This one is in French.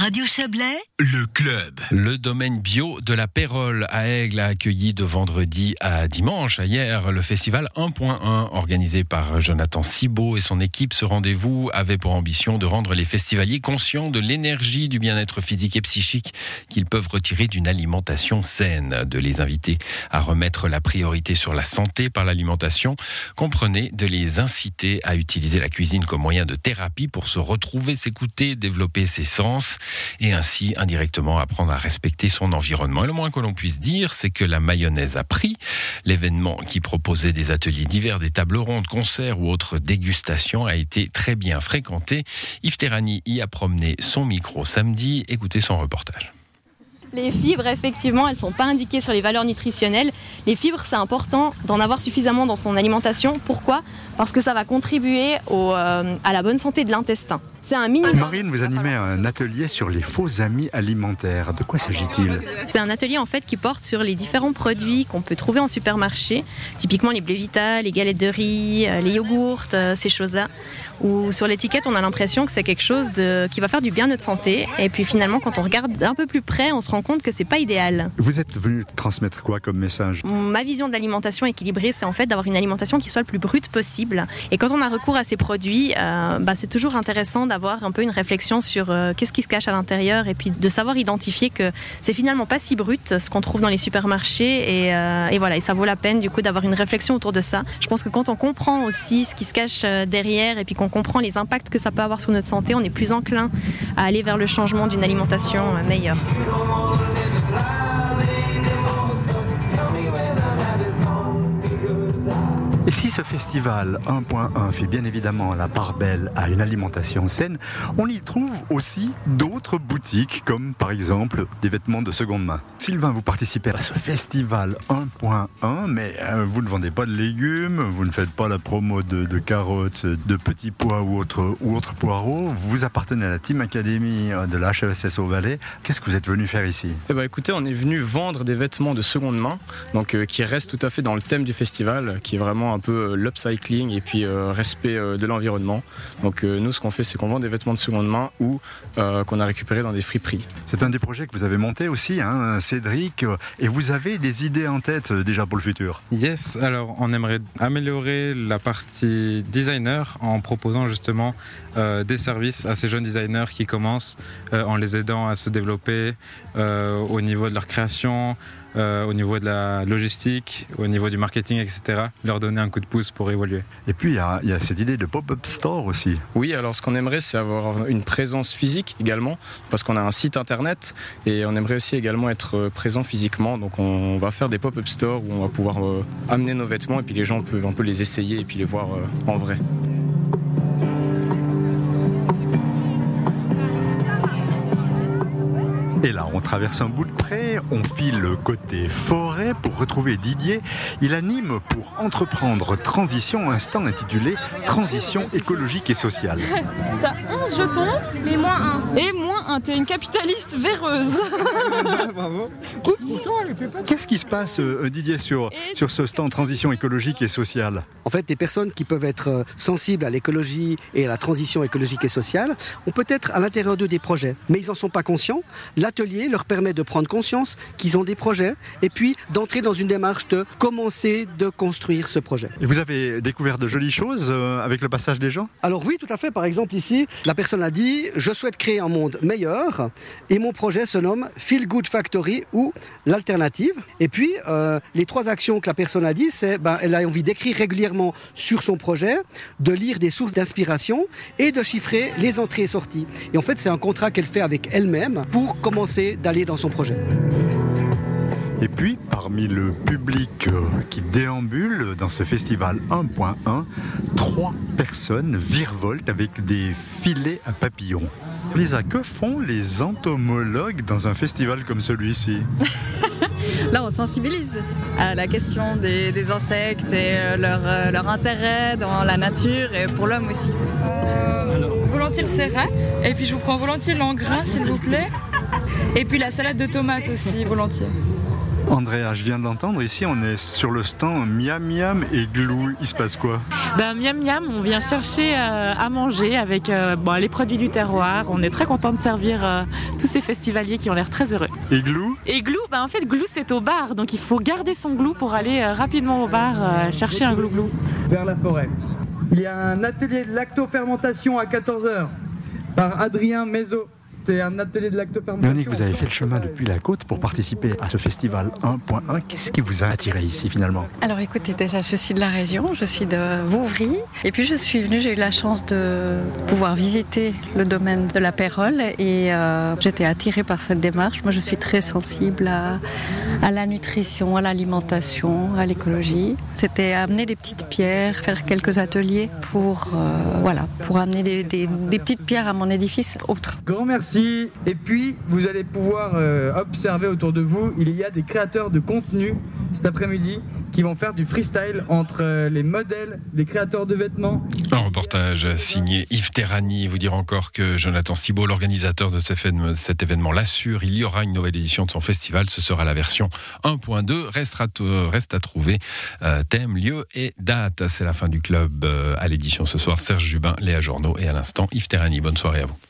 Radio Chablais, le club. Le domaine bio de la Pérole à Aigle a accueilli de vendredi à dimanche, hier, le festival 1.1 organisé par Jonathan Cibot et son équipe. Ce rendez-vous avait pour ambition de rendre les festivaliers conscients de l'énergie, du bien-être physique et psychique qu'ils peuvent retirer d'une alimentation saine. De les inviter à remettre la priorité sur la santé par l'alimentation, comprenez de les inciter à utiliser la cuisine comme moyen de thérapie pour se retrouver, s'écouter, développer ses sens et ainsi indirectement apprendre à respecter son environnement. Et le moins que l'on puisse dire, c'est que la mayonnaise a pris. L'événement qui proposait des ateliers divers, des tables rondes, concerts ou autres dégustations a été très bien fréquenté. Yves Terrani y a promené son micro samedi. Écoutez son reportage. Les fibres, effectivement, elles ne sont pas indiquées sur les valeurs nutritionnelles. Les fibres, c'est important d'en avoir suffisamment dans son alimentation. Pourquoi? Parce que ça va contribuer euh, à la bonne santé de l'intestin. C'est un mini. Marine, vous animez un atelier sur les faux amis alimentaires. De quoi s'agit-il? C'est un atelier en fait qui porte sur les différents produits qu'on peut trouver en supermarché, typiquement les Vita, les galettes de riz, euh, les yogourts, euh, ces choses-là. Où sur l'étiquette, on a l'impression que c'est quelque chose de, qui va faire du bien à notre santé. Et puis finalement, quand on regarde d'un peu plus près, on se rend compte que c'est pas idéal. Vous êtes venu transmettre quoi comme message? Ma vision de l'alimentation équilibrée, c'est en fait d'avoir une alimentation qui soit le plus brute possible. Et quand on a recours à ces produits, euh, bah, c'est toujours intéressant d'avoir un peu une réflexion sur euh, qu'est-ce qui se cache à l'intérieur et puis de savoir identifier que c'est finalement pas si brut ce qu'on trouve dans les supermarchés et, euh, et, voilà et ça vaut la peine du coup d'avoir une réflexion autour de ça. Je pense que quand on comprend aussi ce qui se cache euh, derrière et puis qu'on comprend les impacts que ça peut avoir sur notre santé, on est plus enclin à aller vers le changement d'une alimentation meilleure. Et si ce festival 1.1 fait bien évidemment la part belle à une alimentation saine, on y trouve aussi d'autres boutiques, comme par exemple des vêtements de seconde main. Sylvain, vous participez à ce festival 1.1, mais euh, vous ne vendez pas de légumes, vous ne faites pas la promo de, carottes, de petits pois ou autres poireaux. Vous appartenez à la Team Academy de l'HESS au Valais. Qu'est-ce que vous êtes venu faire ici? Eh ben, écoutez, on est venu vendre des vêtements de seconde main, donc euh, qui restent tout à fait dans le thème du festival, qui est vraiment un peu euh, l'upcycling et puis respect de l'environnement. Donc nous, ce qu'on fait, c'est qu'on vend des vêtements de seconde main ou qu'on a récupéré dans des friperies. C'est un des projets que vous avez monté aussi. Hein, Cédric, et vous avez des idées en tête euh, déjà pour le futur? Yes, alors on aimerait améliorer la partie designer en proposant justement euh, des services à ces jeunes designers qui commencent euh, en les aidant à se développer au niveau de leur création, au niveau de la logistique, au niveau du marketing, etc. Leur donner un coup de pouce pour évoluer. Et puis il y, a cette idée de pop-up store aussi. Oui, alors ce qu'on aimerait, c'est avoir une présence physique également, parce qu'on a un site internet et on aimerait aussi également être présent physiquement. Donc on va faire des pop-up stores où on va pouvoir euh, amener nos vêtements et puis les gens peuvent un peu les essayer et puis les voir euh, en vrai. Traverse un bout de pré, on file côté forêt pour retrouver Didier. Il anime pour entreprendre Transition, un stand intitulé Transition écologique et sociale. T'as 11 jetons, mais moins 1. Et moins 1, t'es une capitaliste véreuse. Bravo. Qu'est-ce qui se passe, euh, Didier, sur, sur ce stand Transition écologique et sociale En fait, des personnes qui peuvent être euh, sensibles à l'écologie et à la transition écologique et sociale ont peut-être à l'intérieur d'eux des projets, mais ils n'en sont pas conscients l'atelier leur permet de prendre conscience qu'ils ont des projets et puis d'entrer dans une démarche de commencer de construire ce projet. Et vous avez découvert de jolies choses euh, avec le passage des gens? Alors oui, tout à fait. Par exemple ici, la personne a dit je souhaite créer un monde meilleur et mon projet se nomme Feel Good Factory ou l'alternative. Et puis euh, les trois actions que la personne a dit, c'est ben, elle a envie d'écrire régulièrement sur son projet, de lire des sources d'inspiration et de chiffrer les entrées et sorties. Et en fait, c'est un contrat qu'elle fait avec elle-même pour commencer d'aller dans son projet. Et puis, parmi le public euh, qui déambule dans ce festival 1.1, trois personnes virevoltent avec des filets à papillons. Lisa, que font les entomologues dans un festival comme celui-ci? Là, on sensibilise à la question des, insectes et euh, leur, euh, leur, intérêt dans la nature et pour l'homme aussi. volontiers le serret, et puis je vous prends volontiers l'engrais, s'il vous plaît. Et puis la salade de tomates aussi, volontiers. Andrea, je viens d'entendre, ici on est sur le stand Miam Miam et Glou. Il se passe quoi? Ben, Miam Miam, on vient chercher euh, à manger avec euh, bon, les produits du terroir. On est très content de servir euh, tous ces festivaliers qui ont l'air très heureux. Et Glou? Et Glou, ben, en fait Glou c'est au bar, donc il faut garder son glou pour aller rapidement au bar chercher un glou glou. Vers la forêt. Il y a un atelier de lactofermentation à 14h par Adrien Mézo. C'est un atelier de lactofermentation. Véronique, vous avez fait le chemin depuis la côte pour participer à ce festival 1.1. Qu'est-ce qui vous a attiré ici finalement? Alors écoutez, déjà je suis de la région, je suis de Vouvry. Et puis je suis venue, j'ai eu la chance de pouvoir visiter le domaine de la Pérole et euh, j'étais attirée par cette démarche. Moi je suis très sensible à, à la nutrition, à l'alimentation, à l'écologie. C'était amener des petites pierres, faire quelques ateliers pour, euh, voilà, pour amener des, des, des petites pierres à mon édifice autre. Grand merci. Et puis, vous allez pouvoir euh, observer autour de vous, il y a des créateurs de contenu cet après-midi qui vont faire du freestyle entre euh, les modèles des créateurs de vêtements. Un reportage signé Yves Terrani. Vous dire encore que Jonathan Cibot, l'organisateur de cet événement, l'assure. Il y aura une nouvelle édition de son festival. Ce sera la version 1.2. Reste à trouver euh, thème, lieu et date. C'est la fin du club à l'édition ce soir. Serge Jubin, Léa Journaux et à l'instant Yves Terrani. Bonne soirée à vous.